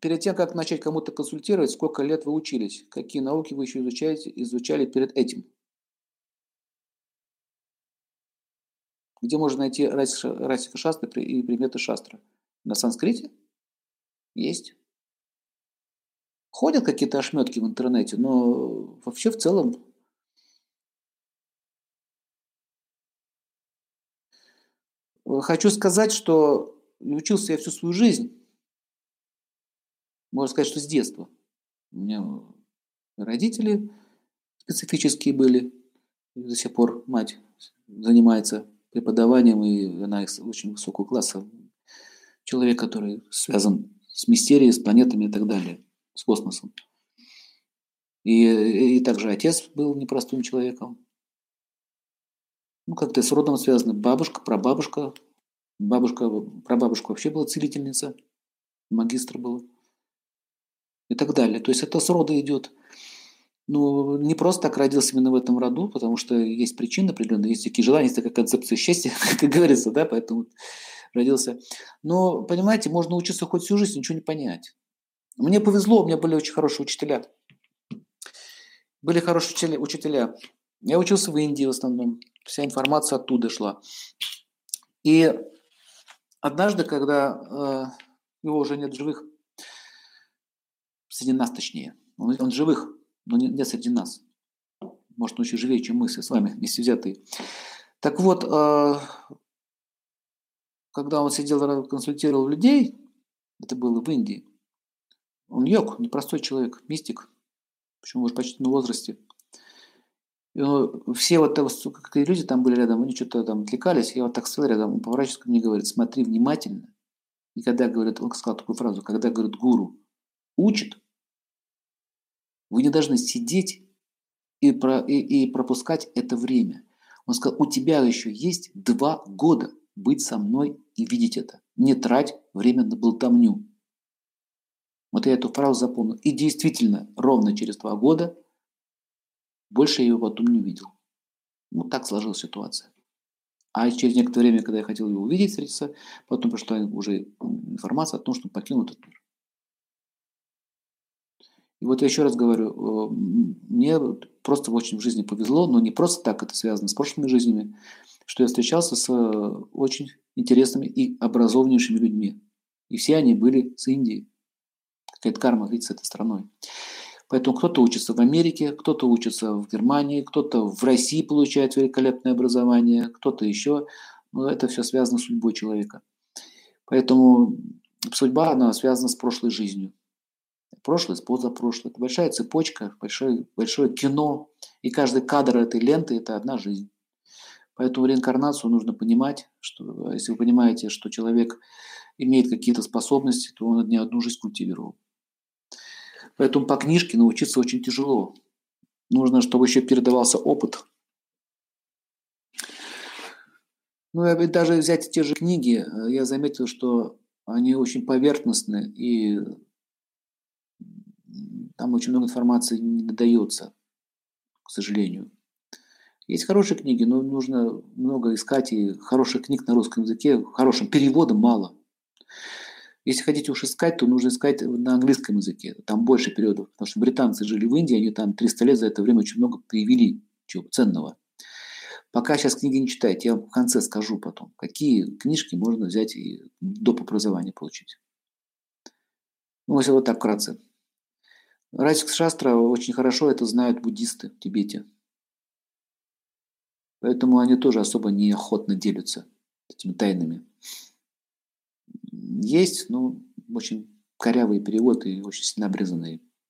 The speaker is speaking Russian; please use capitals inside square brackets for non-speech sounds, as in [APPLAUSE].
перед тем, как начать кому-то консультировать, сколько лет вы учились? Какие науки вы еще изучаете, изучали перед этим? Где можно найти Расика Шастры и предметы Шастра? На санскрите? Есть. Ходят какие-то ошметки в интернете, но вообще в целом Хочу сказать, что учился я всю свою жизнь. Можно сказать, что с детства. У меня родители специфические были. До сих пор мать занимается преподаванием, и она очень высокого класса. Человек, который связан с мистерией, с планетами и так далее, с космосом. И, и также отец был непростым человеком. Ну, как-то с родом связано. Бабушка, прабабушка. Бабушка, прабабушка вообще была целительница. Магистр был. И так далее. То есть это с рода идет. Ну, не просто так родился именно в этом роду, потому что есть причины определенные, есть такие желания, есть такая концепция счастья, [LAUGHS] как говорится, да, поэтому родился. Но, понимаете, можно учиться хоть всю жизнь, ничего не понять. Мне повезло, у меня были очень хорошие учителя. Были хорошие учителя. Я учился в Индии в основном вся информация оттуда шла. И однажды, когда э, его уже нет живых, среди нас точнее, он, он живых, но не, не среди нас. Может, он еще живее, чем мы с вами вместе взятые. Так вот, э, когда он сидел, консультировал людей, это было в Индии, он йог, непростой человек, мистик, почему уже почти на возрасте – и он, все вот какие люди там были рядом, они что-то там отвлекались, я вот так стоял рядом, он поворачивается ко мне и говорит, смотри внимательно. И когда говорит, он сказал такую фразу, когда, говорит, гуру учит, вы не должны сидеть и, про, и, и пропускать это время. Он сказал, у тебя еще есть два года быть со мной и видеть это. Не трать время на болтовню. Вот я эту фразу запомнил. И действительно, ровно через два года – больше я его потом не увидел. Ну, так сложилась ситуация. А через некоторое время, когда я хотел его увидеть, встретиться, потом пришла уже информация о том, что он покинул этот мир. И вот я еще раз говорю, э, мне просто очень в жизни повезло, но не просто так это связано с прошлыми жизнями, что я встречался с очень интересными и образованнейшими людьми. И все они были с Индии. Какая-то карма, видите, с этой страной. Поэтому кто-то учится в Америке, кто-то учится в Германии, кто-то в России получает великолепное образование, кто-то еще. Но это все связано с судьбой человека. Поэтому судьба, она связана с прошлой жизнью. Прошлое с позапрошлое. Это большая цепочка, большое, большое кино. И каждый кадр этой ленты – это одна жизнь. Поэтому реинкарнацию нужно понимать, что если вы понимаете, что человек имеет какие-то способности, то он не одну жизнь культивировал. Поэтому по книжке научиться очень тяжело. Нужно, чтобы еще передавался опыт. Ну, и даже взять те же книги, э, я заметил, что они очень поверхностны, и там очень много информации не дается, к сожалению. Есть хорошие книги, но нужно много искать, и хороших книг на русском языке, хорошим переводом мало. Если хотите уж искать, то нужно искать на английском языке. Там больше периодов. Потому что британцы жили в Индии, они там 300 лет за это время очень много привели чего ценного. Пока сейчас книги не читайте, я вам в конце скажу потом, какие книжки можно взять и доп. образования получить. Ну, если вот так вкратце. Расик Шастра очень хорошо это знают буддисты в Тибете. Поэтому они тоже особо неохотно делятся этими тайнами. Есть, но очень корявый перевод и очень сильно обрезанный.